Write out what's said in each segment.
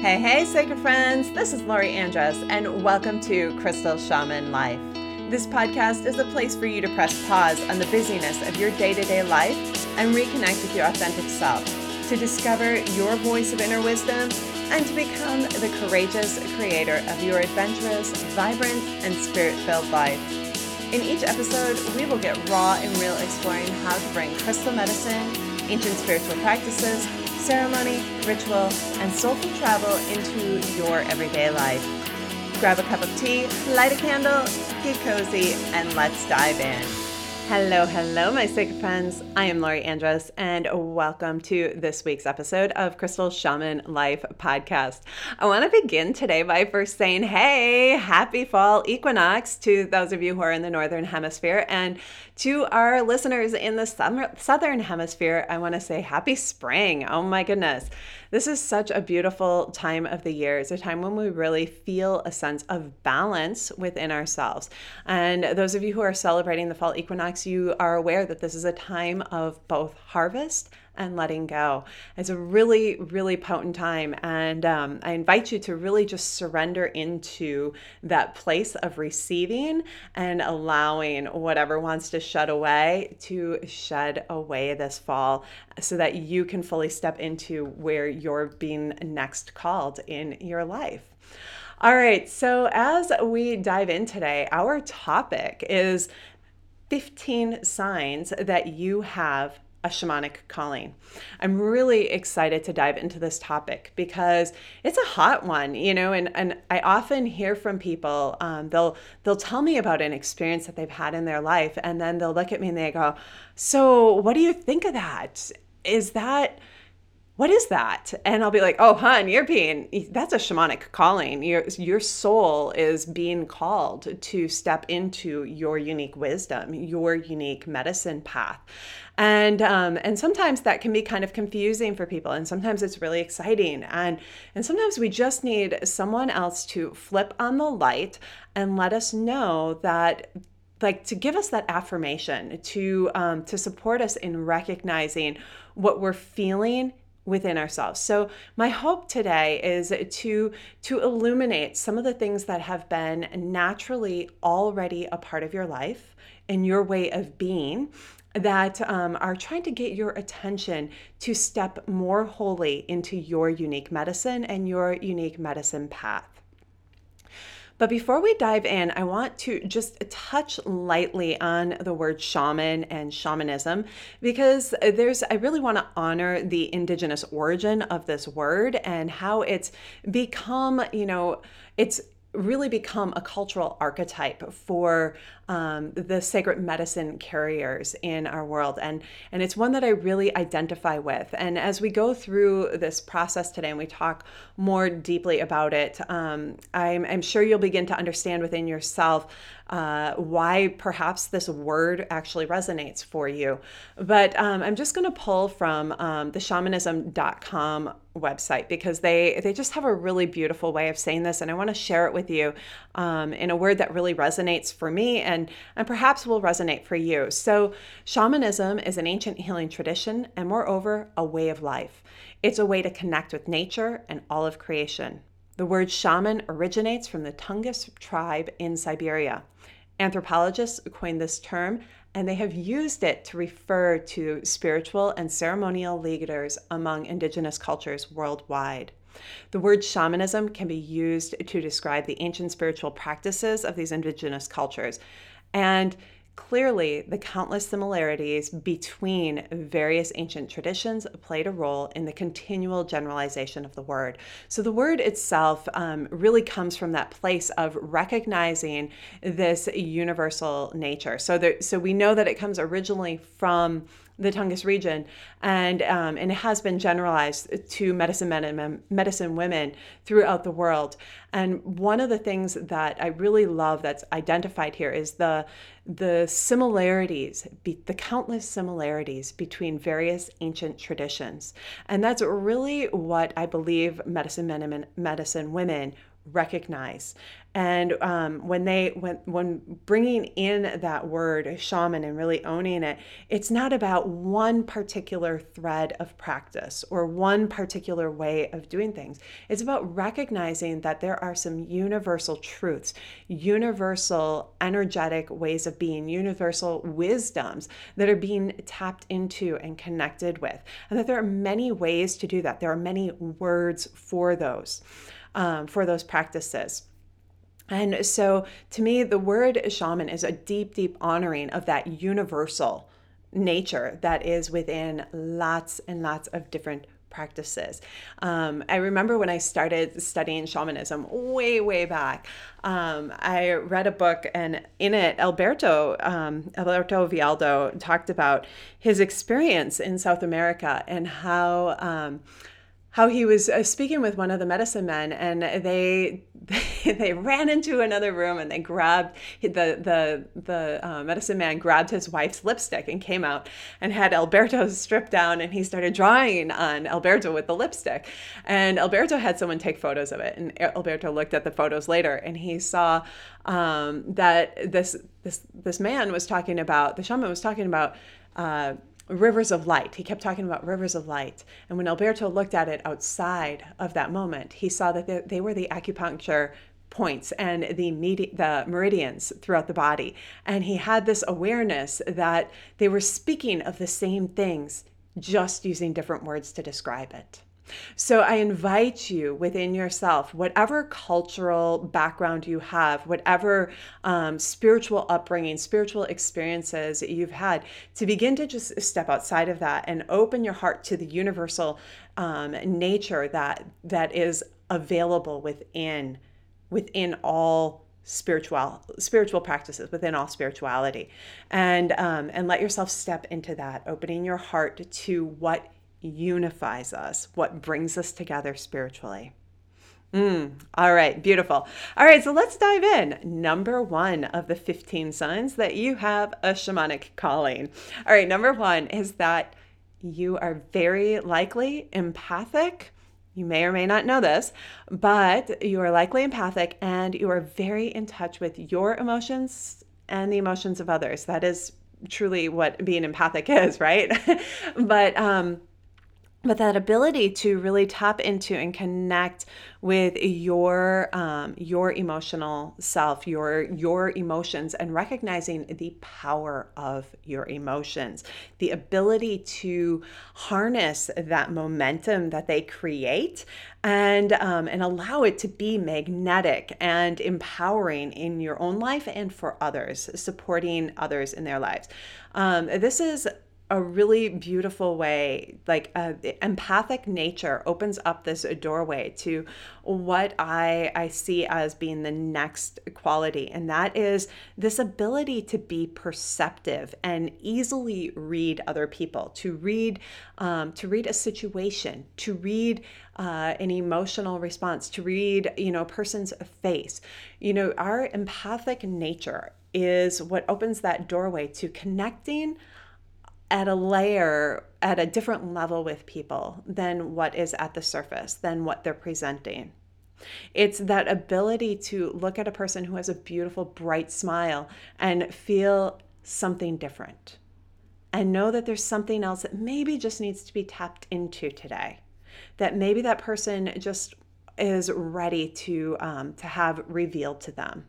Hey, hey, sacred friends. This is Lori Andress, and welcome to Crystal Shaman Life. This podcast is a place for you to press pause on the busyness of your day to day life and reconnect with your authentic self, to discover your voice of inner wisdom, and to become the courageous creator of your adventurous, vibrant, and spirit filled life. In each episode, we will get raw and real exploring how to bring crystal medicine, ancient spiritual practices, ceremony, ritual, and soulful travel into your everyday life. Grab a cup of tea, light a candle, get cozy, and let's dive in. Hello, hello, my sacred friends. I am Lori Andress, and welcome to this week's episode of Crystal Shaman Life Podcast. I want to begin today by first saying, hey, happy fall equinox to those of you who are in the Northern Hemisphere, and to our listeners in the summer, Southern Hemisphere, I want to say happy spring. Oh my goodness. This is such a beautiful time of the year. It's a time when we really feel a sense of balance within ourselves. And those of you who are celebrating the fall equinox, you are aware that this is a time of both harvest and letting go. It's a really, really potent time. And um, I invite you to really just surrender into that place of receiving and allowing whatever wants to shed away to shed away this fall so that you can fully step into where you're being next called in your life. All right, so as we dive in today, our topic is 15 signs that you have a shamanic calling. I'm really excited to dive into this topic because it's a hot one, you know, and, and I often hear from people, um, they'll they'll tell me about an experience that they've had in their life, and then they'll look at me and they go, So what do you think of that? Is that what is that? And I'll be like, oh, hun, you're being, that's a shamanic calling. Your, your soul is being called to step into your unique wisdom, your unique medicine path. And, um, and sometimes that can be kind of confusing for people. And sometimes it's really exciting. And, and sometimes we just need someone else to flip on the light and let us know that like to give us that affirmation to um, to support us in recognizing what we're feeling within ourselves. So my hope today is to to illuminate some of the things that have been naturally already a part of your life and your way of being that um, are trying to get your attention to step more wholly into your unique medicine and your unique medicine path. But before we dive in, I want to just touch lightly on the word shaman and shamanism because there's, I really want to honor the indigenous origin of this word and how it's become, you know, it's really become a cultural archetype for um, the sacred medicine carriers in our world. And and it's one that i really identify with. And as we go through this process today and we talk more deeply about it um, I'm, I'm sure you'll begin to understand within yourself uh, why perhaps this word actually resonates for you. But um, i'm just going to pull from um, the shamanism.com website because they they just have a really beautiful way of saying this and i want to share it with you um, in a word that really resonates for me and and perhaps will resonate for you. So shamanism is an ancient healing tradition and moreover a way of life. It's a way to connect with nature and all of creation. The word shaman originates from the tungus tribe in siberia anthropologists coined this term and they have used it to refer to spiritual and ceremonial leaders among indigenous cultures worldwide. The word shamanism can be used to describe the ancient spiritual practices of these indigenous cultures. And Clearly, the countless similarities between various ancient traditions played a role in the continual generalization of the word. So, the word itself um, really comes from that place of recognizing this universal nature. So, there, so we know that it comes originally from the Tungus region, and um, and it has been generalized to medicine men and medicine women throughout the world. And one of the things that I really love that's identified here is the the similarities, the countless similarities between various ancient traditions, and that's really what I believe medicine men and medicine women recognize and um, when they when when bringing in that word shaman and really owning it it's not about one particular thread of practice or one particular way of doing things. It's about recognizing that there are some universal truths universal energetic ways of being universal wisdoms that are being tapped into and connected with and that there are many ways to do that. There are many words for those um, for those practices and so to me, the word shaman is a deep, deep honoring of that universal nature that is within lots and lots of different practices. Um, I remember when I started studying shamanism way, way back, um, I read a book and in it, Alberto, um, Alberto Villoldo talked about his experience in South America and how um, how he was uh, speaking with one of the medicine men and they they, ran into another room and they grabbed the the the uh, medicine man grabbed his wife's lipstick and came out and had Alberto stripped down and he started drawing on Alberto with the lipstick. And Alberto had someone take photos of it and Alberto looked at the photos later and he saw um, that this this this man was talking about the shaman was talking about uh, rivers of light. He kept talking about rivers of light. And when Alberto looked at it outside of that moment, he saw that they, were the acupuncture points and the medi- the meridians throughout the body. And he had this awareness that they were speaking of the same things, just using different words to describe it. So I invite you within yourself, whatever cultural background you have, whatever um, spiritual upbringing, spiritual experiences you've had, to begin to just step outside of that and open your heart to the universal um, nature that that is available within within all spiritual spiritual practices within all spirituality. And um, and let yourself step into that opening your heart to what unifies us, what brings us together spiritually. Mm, all right, beautiful. All right, so let's dive in. Number one of the 15 signs that you have a shamanic calling. All right, number one is that you are very likely empathic. You may or may not know this, but you are likely empathic and you are very in touch with your emotions and the emotions of others. That is truly what being empathic is, right? but um, but that ability to really tap into and connect with your um, your emotional self your your emotions and recognizing the power of your emotions the ability to harness that momentum that they create and um, and allow it to be magnetic and empowering in your own life and for others supporting others in their lives. Um, this is a really beautiful way like uh, empathic nature opens up this doorway to what i i see as being the next quality. And that is this ability to be perceptive and easily read other people to read um, to read a situation to read uh, an emotional response to read you know a person's face. You know our empathic nature is what opens that doorway to connecting at a layer at a different level with people than what is at the surface than what they're presenting. It's that ability to look at a person who has a beautiful bright smile and feel something different and know that there's something else that maybe just needs to be tapped into today that maybe that person just is ready to um, to have revealed to them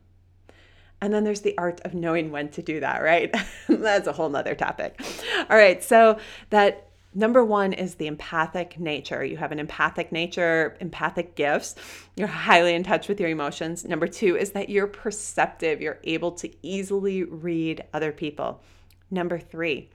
and then there's the art of knowing when to do that, right? That's a whole nother topic. All right, so that number one is the empathic nature. You have an empathic nature, empathic gifts. You're highly in touch with your emotions. Number two is that you're perceptive, you're able to easily read other people. Number three,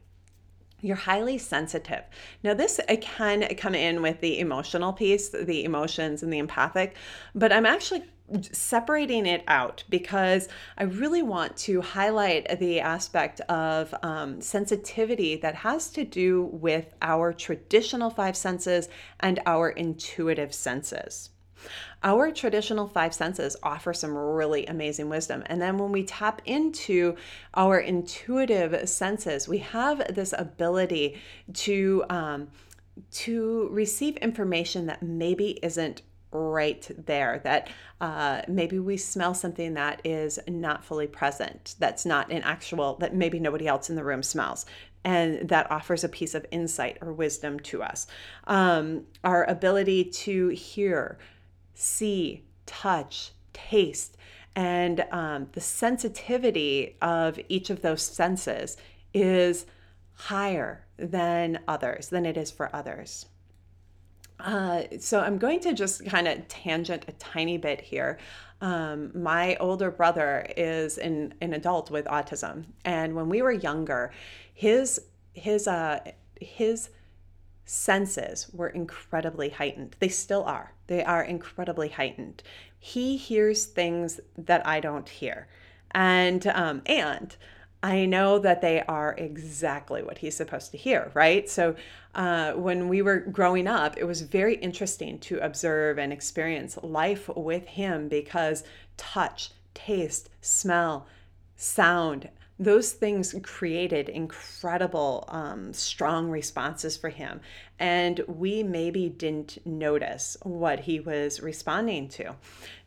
you're highly sensitive. Now, this can come in with the emotional piece, the emotions and the empathic, but I'm actually separating it out because I really want to highlight the aspect of um, sensitivity that has to do with our traditional five senses and our intuitive senses. Our traditional five senses offer some really amazing wisdom. And then when we tap into our intuitive senses, we have this ability to um, to receive information that maybe isn't right there that uh, maybe we smell something that is not fully present that's not an actual that maybe nobody else in the room smells and that offers a piece of insight or wisdom to us. Um, our ability to hear see touch taste and um, the sensitivity of each of those senses is higher than others than it is for others uh, so I'm going to just kind of tangent a tiny bit here. Um, my older brother is an, an adult with autism, and when we were younger, his his uh, his senses were incredibly heightened. They still are. They are incredibly heightened. He hears things that I don't hear, and um, and I know that they are exactly what he's supposed to hear, right? So, uh, when we were growing up, it was very interesting to observe and experience life with him because touch, taste, smell, sound, those things created incredible um, strong responses for him. And we maybe didn't notice what he was responding to.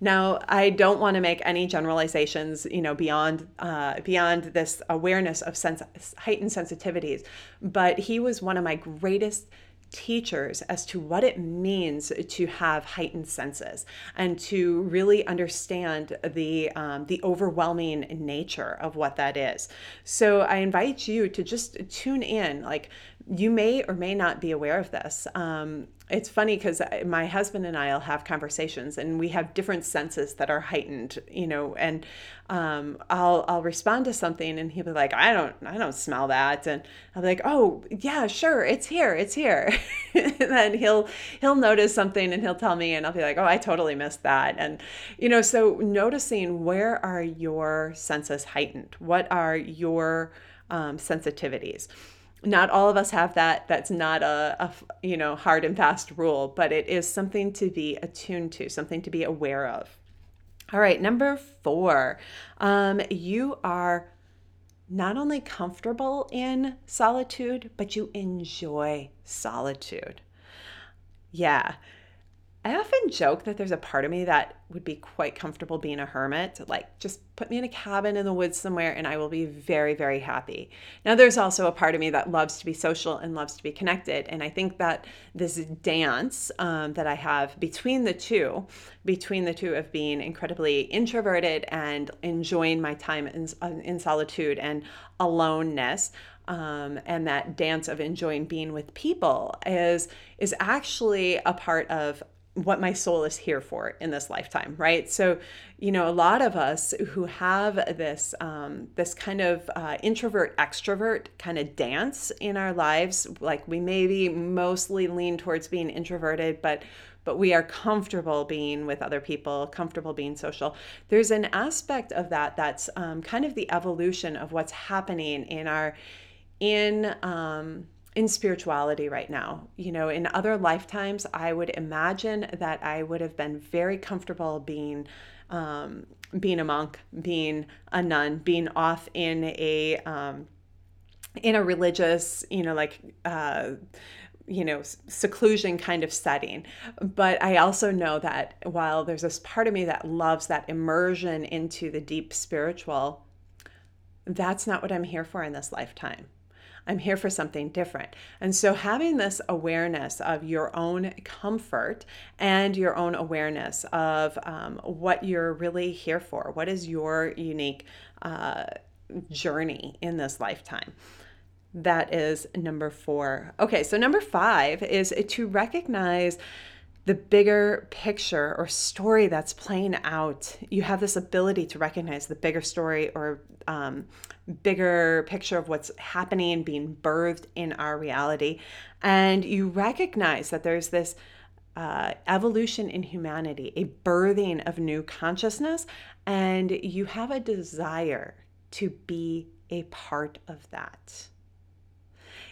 Now i don't want to make any generalizations you know beyond uh, beyond this awareness of sense, heightened sensitivities but he was one of my greatest teachers as to what it means to have heightened senses and to really understand the um, the overwhelming nature of what that is. So I invite you to just tune in. Like you may or may not be aware of this. Um, it's funny because my husband and I'll have conversations, and we have different senses that are heightened, you know. And um, I'll I'll respond to something, and he'll be like, "I don't I don't smell that," and I'll be like, "Oh yeah, sure, it's here, it's here." then he'll he'll notice something, and he'll tell me, and I'll be like, "Oh, I totally missed that." And you know, so noticing where are your senses heightened? What are your um, sensitivities? Not all of us have that that's not a, a, you know hard and fast rule but it is something to be attuned to something to be aware of. All right number four. Um, you are not only comfortable in solitude but you enjoy solitude. Yeah I often joke that there's a part of me that would be quite comfortable being a hermit. Like, just put me in a cabin in the woods somewhere and I will be very, very happy. Now, there's also a part of me that loves to be social and loves to be connected. And I think that this dance um, that I have between the two, between the two of being incredibly introverted and enjoying my time in, in solitude and aloneness, um, and that dance of enjoying being with people is is actually a part of what my soul is here for in this lifetime right? So you know a lot of us who have this um, this kind of uh, introvert extrovert kind of dance in our lives like we maybe mostly lean towards being introverted but but we are comfortable being with other people comfortable being social. There's an aspect of that that's um, kind of the evolution of what's happening in our in um, in spirituality right now. You know, in other lifetimes, I would imagine that I would have been very comfortable being um, being a monk, being a nun, being off in a um, in a religious, you know, like. Uh, you know, seclusion kind of setting. But I also know that while there's this part of me that loves that immersion into the deep spiritual, that's not what I'm here for in this lifetime. I'm here for something different. And so, having this awareness of your own comfort and your own awareness of um, what you're really here for, what is your unique uh, journey in this lifetime. That is number four. Okay, so number five is to recognize the bigger picture or story that's playing out. You have this ability to recognize the bigger story or um, bigger picture of what's happening, being birthed in our reality. And you recognize that there's this uh, evolution in humanity, a birthing of new consciousness, and you have a desire to be a part of that.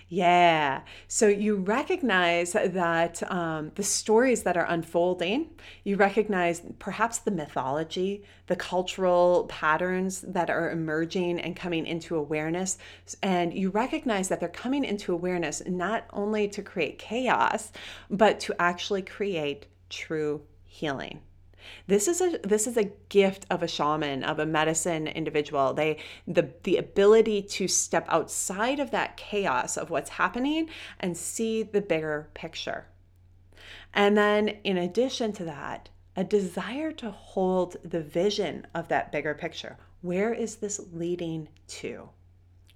Yeah. So you recognize that um, the stories that are unfolding, you recognize perhaps the mythology, the cultural patterns that are emerging and coming into awareness. And you recognize that they're coming into awareness not only to create chaos, but to actually create true healing. This is a this is a gift of a shaman, of a medicine individual. They the the ability to step outside of that chaos of what's happening and see the bigger picture. And then in addition to that, a desire to hold the vision of that bigger picture. Where is this leading to?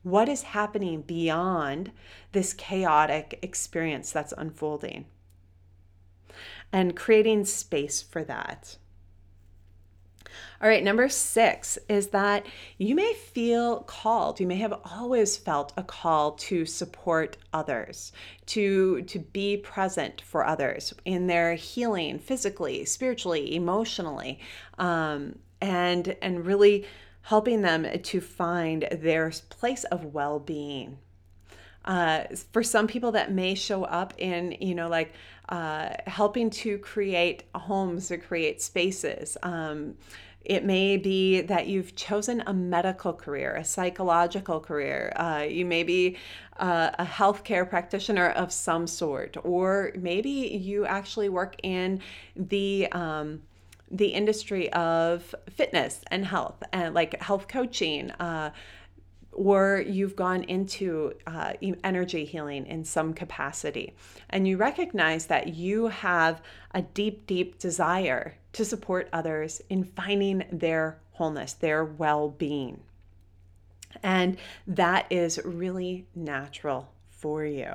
What is happening beyond this chaotic experience that's unfolding? And creating space for that. All right, number six is that you may feel called. You may have always felt a call to support others, to, to be present for others in their healing physically, spiritually, emotionally, um, and, and really helping them to find their place of well being. Uh, for some people, that may show up in, you know, like uh, helping to create homes or create spaces. Um, it may be that you've chosen a medical career, a psychological career. Uh, you may be uh, a healthcare practitioner of some sort, or maybe you actually work in the um, the industry of fitness and health, and like health coaching. Uh, or you've gone into uh, energy healing in some capacity, and you recognize that you have a deep, deep desire to support others in finding their wholeness, their well being. And that is really natural for you.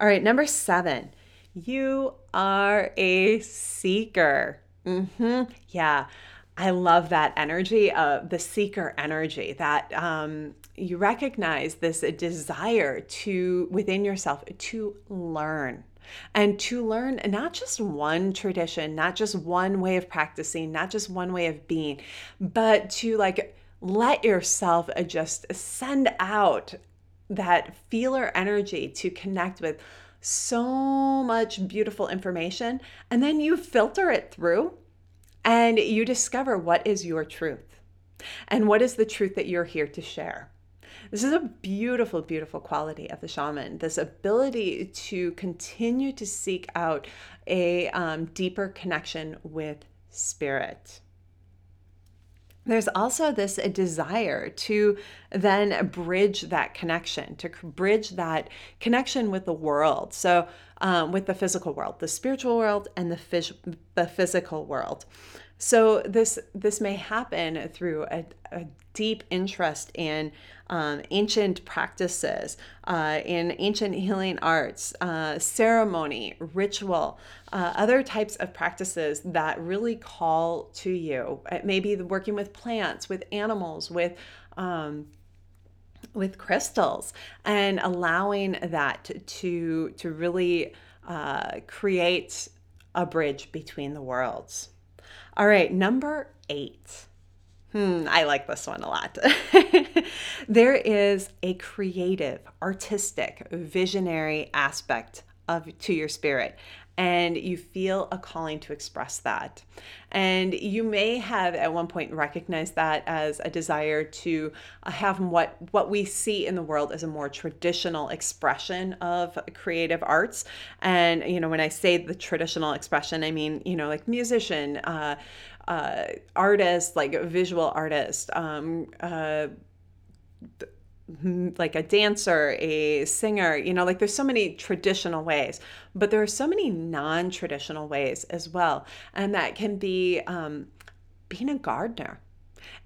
All right, number seven, you are a seeker. Mm-hmm. Yeah, I love that energy, uh, the seeker energy, that um, you recognize this desire to within yourself to learn. And to learn not just one tradition, not just one way of practicing, not just one way of being, but to like let yourself just send out that feeler energy to connect with so much beautiful information and then you filter it through and you discover what is your truth and what is the truth that you're here to share. This is a beautiful, beautiful quality of the shaman. This ability to continue to seek out a um, deeper connection with spirit. There's also this desire to then bridge that connection, to bridge that connection with the world. So, um, with the physical world, the spiritual world, and the, phys- the physical world. So this this may happen through a, a deep interest in um, ancient practices, uh, in ancient healing arts, uh, ceremony, ritual, uh, other types of practices that really call to you. It may be working with plants, with animals, with um, with crystals, and allowing that to to really uh, create a bridge between the worlds. All right, number eight. Hmm, I like this one a lot. there is a creative, artistic, visionary aspect of to your spirit and you feel a calling to express that. And you may have at one point recognized that as a desire to have what what we see in the world as a more traditional expression of creative arts. And you know, when I say the traditional expression, I mean you know like musician, uh, uh, artist, like visual artist. Um, uh, like a dancer, a singer, you know, like there's so many traditional ways, but there are so many non traditional ways as well. And that can be um, being a gardener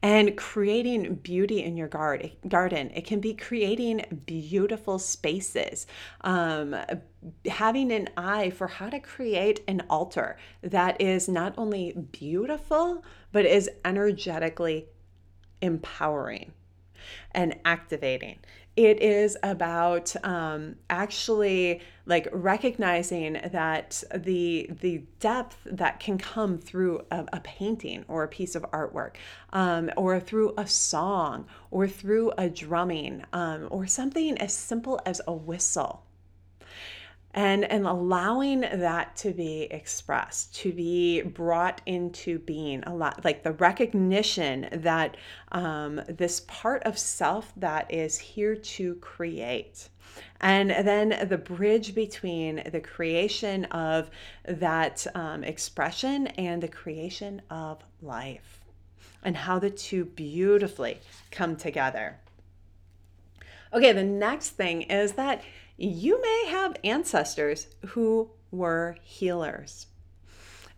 and creating beauty in your guard, garden. It can be creating beautiful spaces, um, having an eye for how to create an altar that is not only beautiful, but is energetically empowering and activating. It is about um, actually like recognizing that the the depth that can come through a, a painting or a piece of artwork, um, or through a song, or through a drumming, um, or something as simple as a whistle and and allowing that to be expressed to be brought into being a lot like the recognition that um, this part of self that is here to create. And then the bridge between the creation of that um, expression and the creation of life and how the two beautifully come together. Okay the next thing is that you may have ancestors who were healers.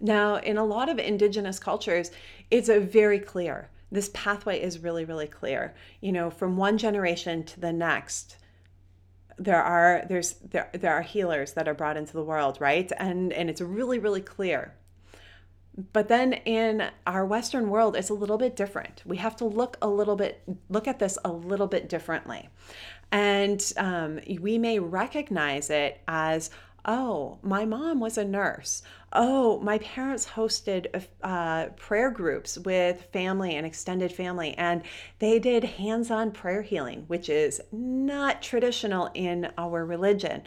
Now, in a lot of indigenous cultures, it's a very clear. This pathway is really, really clear. You know, from one generation to the next, there are there's there, there are healers that are brought into the world, right? And and it's really, really clear. But then in our Western world, it's a little bit different. We have to look a little bit, look at this a little bit differently. And um, we may recognize it as, oh, my mom was a nurse. Oh, my parents hosted uh, prayer groups with family and extended family, and they did hands on prayer healing, which is not traditional in our religion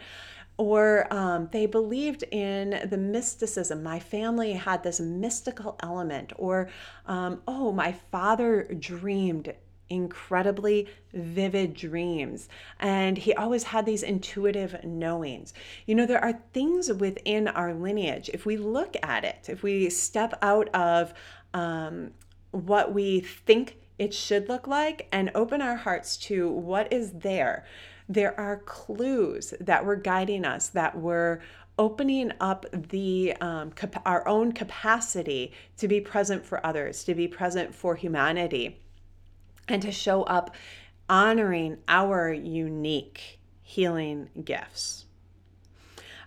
or um, they believed in the mysticism. My family had this mystical element, or um, oh, my father dreamed incredibly vivid dreams and he always had these intuitive knowings. You know, there are things within our lineage, if we look at it, if we step out of um, what we think it should look like and open our hearts to what is there there are clues that were guiding us, that were opening up the um, cap- our own capacity to be present for others, to be present for humanity, and to show up honoring our unique healing gifts.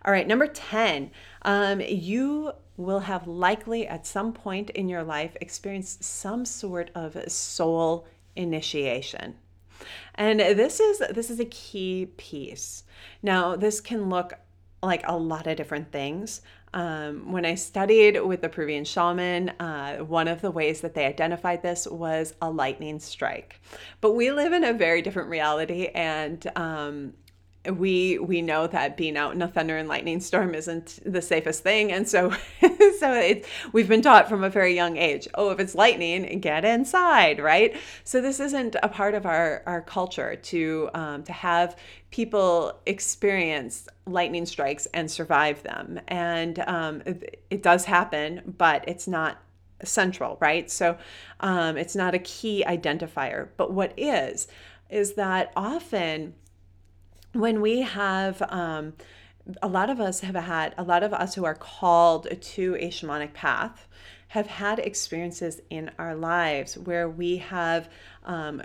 All right, number 10, um, you will have likely at some point in your life experienced some sort of soul initiation. And this is this is a key piece. Now, this can look like a lot of different things. Um, when I studied with the Peruvian shaman, uh, one of the ways that they identified this was a lightning strike. But we live in a very different reality, and um, we we know that being out in a thunder and lightning storm isn't the safest thing and so so it, we've been taught from a very young age oh if it's lightning get inside right so this isn't a part of our our culture to um, to have people experience lightning strikes and survive them. And um, it, it does happen but it's not central right? So um, it's not a key identifier. But what is is that often when we have um, a lot of us have had a lot of us who are called to a shamanic path have had experiences in our lives where we have um,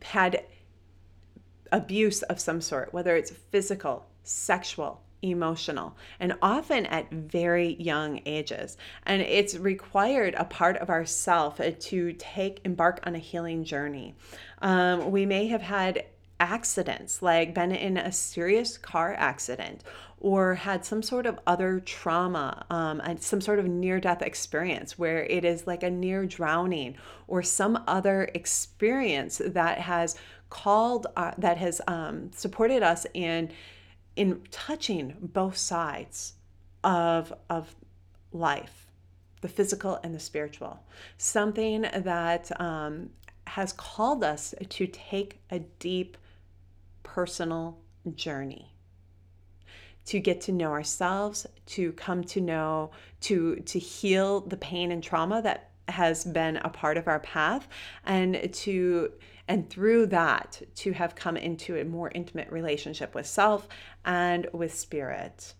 had abuse of some sort whether it's physical sexual emotional and often at very young ages. And it's required a part of ourself to take embark on a healing journey. Um, we may have had accidents, like been in a serious car accident or had some sort of other trauma, um, some sort of near death experience where it is like a near drowning or some other experience that has called, uh, that has um, supported us in, in touching both sides of, of life the physical and the spiritual. Something that um, has called us to take a deep personal journey to get to know ourselves to come to know to to heal the pain and trauma that has been a part of our path and to and through that to have come into a more intimate relationship with self and with spirit.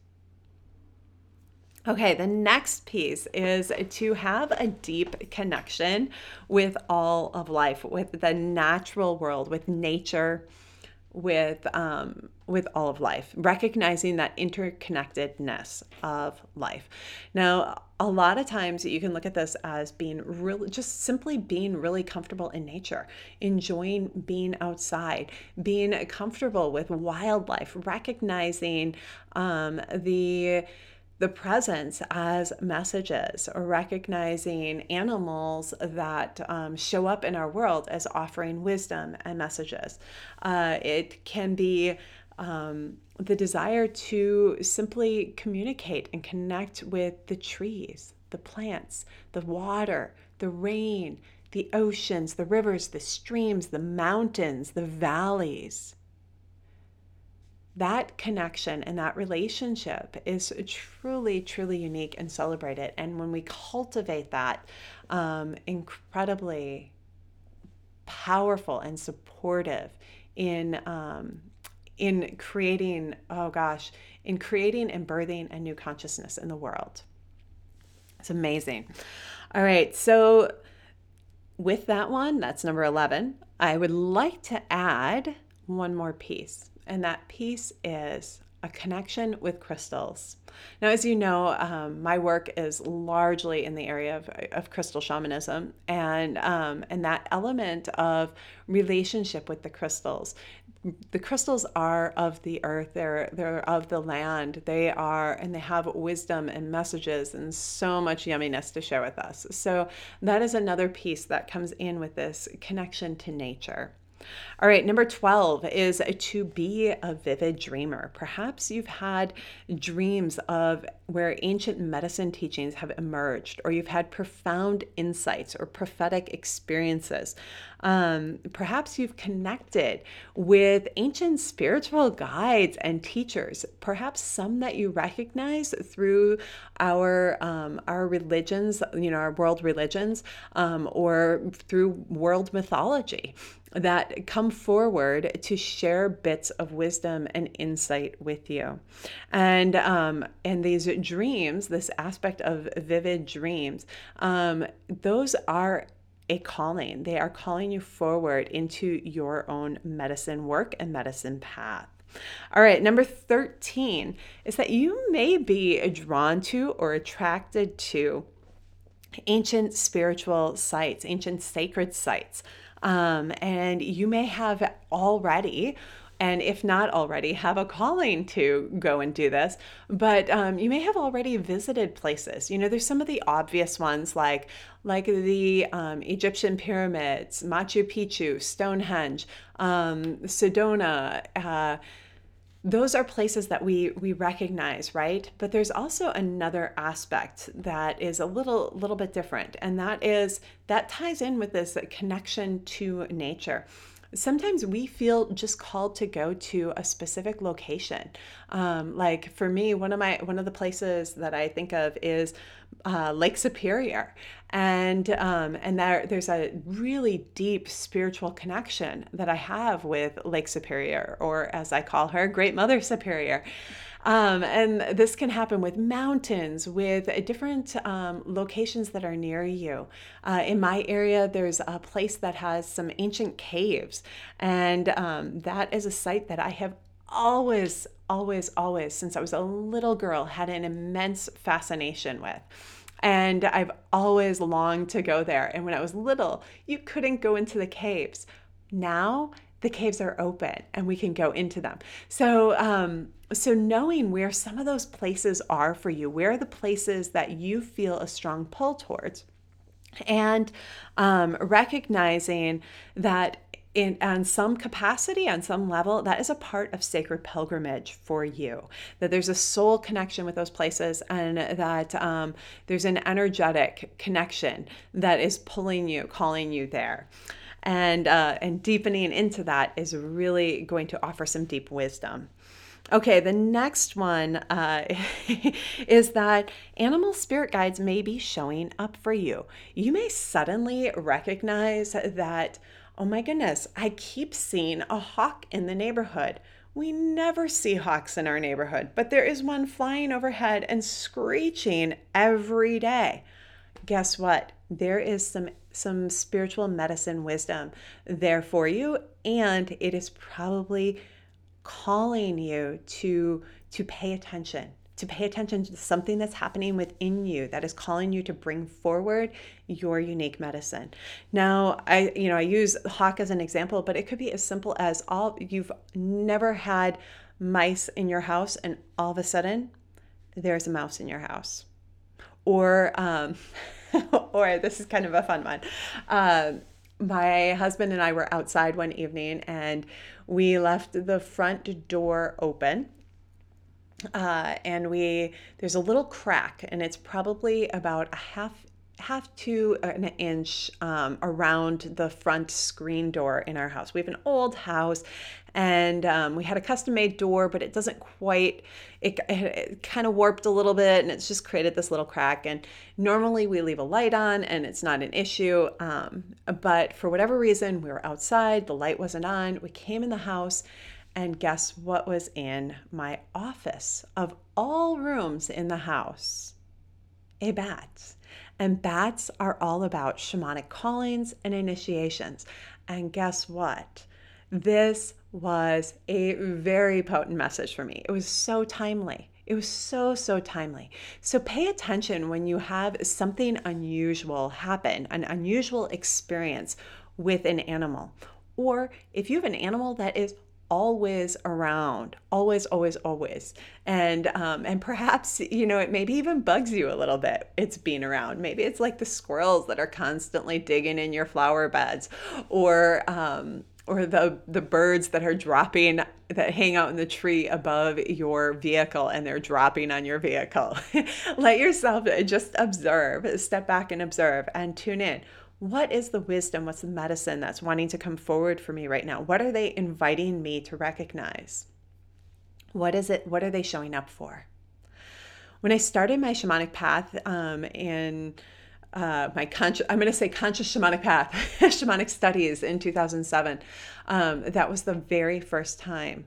Okay, the next piece is to have a deep connection with all of life, with the natural world, with nature, with um, with all of life, recognizing that interconnectedness of life. Now, a lot of times you can look at this as being really just simply being really comfortable in nature, enjoying being outside, being comfortable with wildlife, recognizing um, the the presence as messages or recognizing animals that um, show up in our world as offering wisdom and messages. Uh, it can be um, the desire to simply communicate and connect with the trees, the plants, the water, the rain, the oceans, the rivers, the streams, the mountains, the valleys. That connection and that relationship is truly, truly unique and celebrated. And when we cultivate that, um, incredibly powerful and supportive in um, in creating, oh gosh, in creating and birthing a new consciousness in the world. It's amazing. All right, so with that one, that's number 11, I would like to add one more piece, and that piece is a connection with crystals. Now, as you know, um, my work is largely in the area of, of crystal shamanism, and um, and that element of relationship with the crystals. The crystals are of the earth. They're they're of the land. They are, and they have wisdom and messages and so much yumminess to share with us. So that is another piece that comes in with this connection to nature. All right, number 12 is to be a vivid dreamer. Perhaps you've had dreams of where ancient medicine teachings have emerged, or you've had profound insights or prophetic experiences. Um, perhaps you've connected with ancient spiritual guides and teachers, perhaps some that you recognize through our um, our religions, you know, our world religions, um, or through world mythology that come forward to share bits of wisdom and insight with you. And um, and these dreams this aspect of vivid dreams um, those are a calling. They are calling you forward into your own medicine work and medicine path. All right, number 13 is that you may be drawn to or attracted to ancient spiritual sites, ancient sacred sites. Um, and you may have already and if not already, have a calling to go and do this. But um, you may have already visited places. You know, there's some of the obvious ones like like the um, Egyptian pyramids, Machu Picchu, Stonehenge, um, Sedona. Uh, those are places that we we recognize right? But there's also another aspect that is a little little bit different and that is that ties in with this connection to nature sometimes we feel just called to go to a specific location. Um, like for me one of my one of the places that i think of is uh, lake superior. And um, and there there's a really deep spiritual connection that i have with lake superior or as i call her great mother superior um, and this can happen with mountains, with different um, locations that are near you. Uh, in my area, there's a place that has some ancient caves, and um, that is a site that I have always, always, always, since I was a little girl, had an immense fascination with. And I've always longed to go there. And when I was little, you couldn't go into the caves. Now the caves are open and we can go into them. So, um, so knowing where some of those places are for you, where are the places that you feel a strong pull towards, and um, recognizing that in on some capacity on some level that is a part of sacred pilgrimage for you that there's a soul connection with those places and that um, there's an energetic connection that is pulling you calling you there and uh, and deepening into that is really going to offer some deep wisdom. Okay, the next one uh, is that animal spirit guides may be showing up for you. You may suddenly recognize that, oh my goodness, I keep seeing a hawk in the neighborhood. We never see hawks in our neighborhood, but there is one flying overhead and screeching every day. Guess what? There is some some spiritual medicine wisdom there for you and it is probably calling you to to pay attention to pay attention to something that's happening within you that is calling you to bring forward your unique medicine. Now, I you know, I use hawk as an example, but it could be as simple as all you've never had mice in your house and all of a sudden there's a mouse in your house. Or um or this is kind of a fun one. Um, my husband and I were outside one evening and we left the front door open uh, and we there's a little crack, and it's probably about a half half to an inch um, around the front screen door in our house. We have an old house and um, we had a custom made door, but it doesn't quite, it, it, it kind of warped a little bit and it's just created this little crack. And normally we leave a light on and it's not an issue. Um, but for whatever reason, we were outside, the light wasn't on. We came in the house and guess what was in my office of all rooms in the house? A bat. And bats are all about shamanic callings and initiations. And guess what? This was a very potent message for me. It was so timely. It was so, so timely. So pay attention when you have something unusual happen, an unusual experience with an animal. Or if you have an animal that is always around always always always. And um, and perhaps you know it maybe even bugs you a little bit it's being around. Maybe it's like the squirrels that are constantly digging in your flower beds or um, or the the birds that are dropping that hang out in the tree above your vehicle and they're dropping on your vehicle. Let yourself just observe step back and observe and tune in what is the wisdom? What's the medicine that's wanting to come forward for me right now? What are they inviting me to recognize? What is it? What are they showing up for? When I started my shamanic path um, in uh, my conscious, I'm going to say conscious shamanic path, shamanic studies in 2007, um, that was the very first time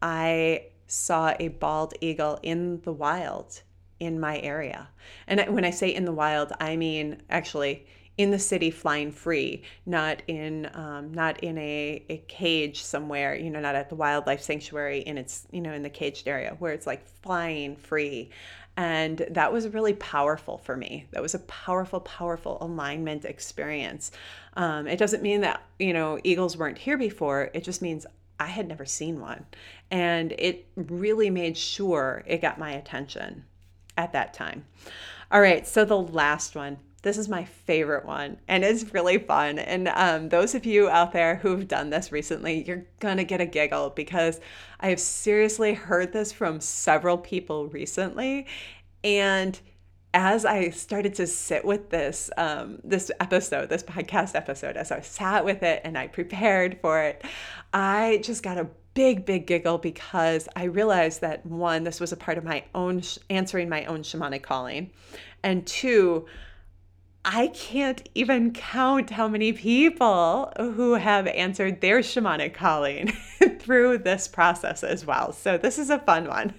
I saw a bald eagle in the wild in my area. And when I say in the wild, I mean actually in the city flying free, not in um, not in a, a cage somewhere, you know, not at the wildlife sanctuary in its, you know, in the caged area where it's like flying free. And that was really powerful for me. That was a powerful, powerful alignment experience. Um, it doesn't mean that, you know, eagles weren't here before. It just means I had never seen one. And it really made sure it got my attention at that time. All right, so the last one this is my favorite one, and it's really fun. And um, those of you out there who've done this recently, you're gonna get a giggle because I have seriously heard this from several people recently. And as I started to sit with this um, this episode, this podcast episode, as I sat with it and I prepared for it, I just got a big, big giggle because I realized that one, this was a part of my own sh- answering my own shamanic calling, and two, I can't even count how many people who have answered their shamanic calling through this process as well. So, this is a fun one.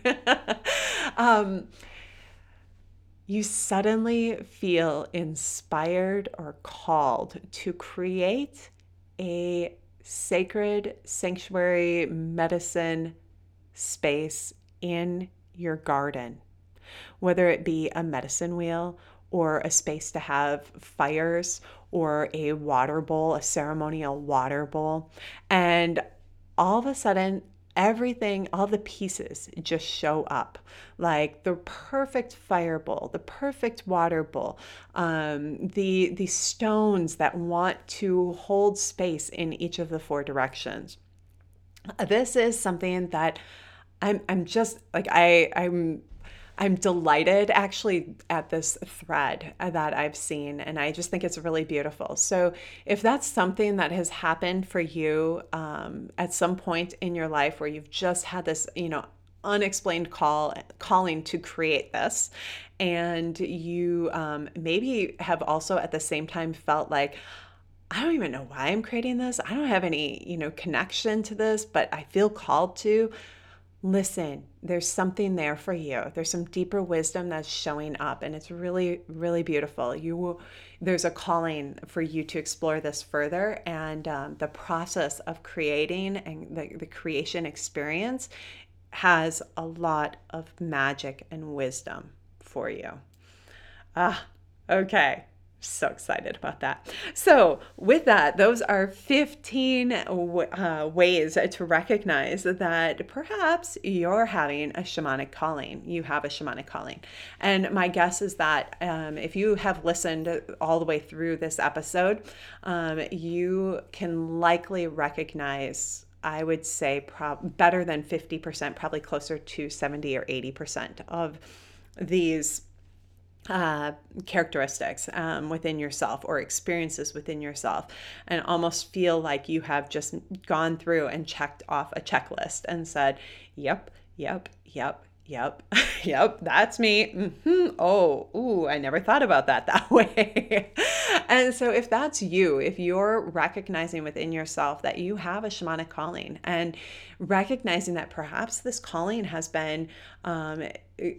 um, you suddenly feel inspired or called to create a sacred sanctuary medicine space in your garden, whether it be a medicine wheel or a space to have fires or a water bowl, a ceremonial water bowl. And all of a sudden, everything, all the pieces just show up like the perfect fire bowl, the perfect water bowl, um, the, the stones that want to hold space in each of the four directions. This is something that I'm, I'm just like, I, I'm I'm delighted actually at this thread that I've seen, and I just think it's really beautiful. So, if that's something that has happened for you um, at some point in your life where you've just had this, you know, unexplained call calling to create this and you um, maybe have also at the same time felt like I don't even know why I'm creating this. I don't have any, you know, connection to this, but I feel called to listen, there's something there for you. There's some deeper wisdom that's showing up, and it's really, really beautiful. You will, there's a calling for you to explore this further, and um, the process of creating and the, the creation experience has a lot of magic and wisdom for you. Ah, okay. So excited about that. So, with that, those are 15 uh, ways to recognize that perhaps you're having a shamanic calling. You have a shamanic calling. And my guess is that um, if you have listened all the way through this episode, um, you can likely recognize I would say prob- better than 50%, probably closer to 70 or 80% of these uh, characteristics um, within yourself or experiences within yourself, and almost feel like you have just gone through and checked off a checklist and said, Yep, yep, yep, Yep. Yep. That's me. Mm-hmm. Oh, ooh, I never thought about that that way. and so, if that's you, if you're recognizing within yourself that you have a shamanic calling and recognizing that perhaps this calling has been um,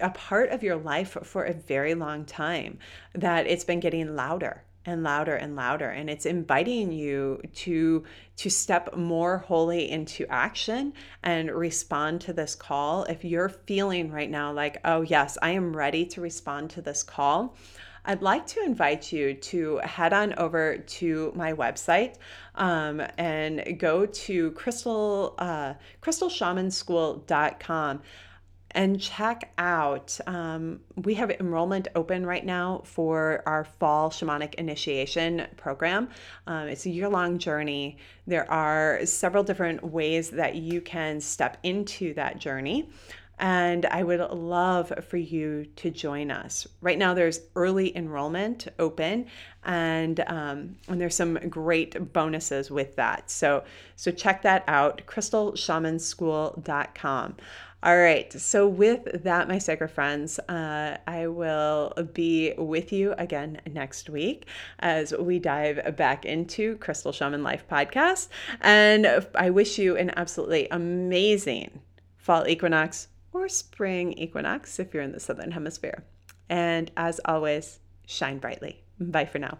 a part of your life for a very long time, that it's been getting louder and louder and louder and it's inviting you to to step more wholly into action and respond to this call. If you're feeling right now like oh yes i am ready to respond to this call I'd like to invite you to head on over to my website um, and go to crystal uh, crystalshamanschool.com and check out. Um, we have enrollment open right now for our fall shamanic initiation program. Um, it's a year long journey. There are several different ways that you can step into that journey. And I would love for you to join us. Right now, there's early enrollment open, and um, and there's some great bonuses with that. So so check that out. CrystalShamanSchool.com. All right. So, with that, my sacred friends, uh, I will be with you again next week as we dive back into Crystal Shaman Life podcast. And I wish you an absolutely amazing fall equinox or spring equinox if you're in the southern hemisphere. And as always, shine brightly. Bye for now.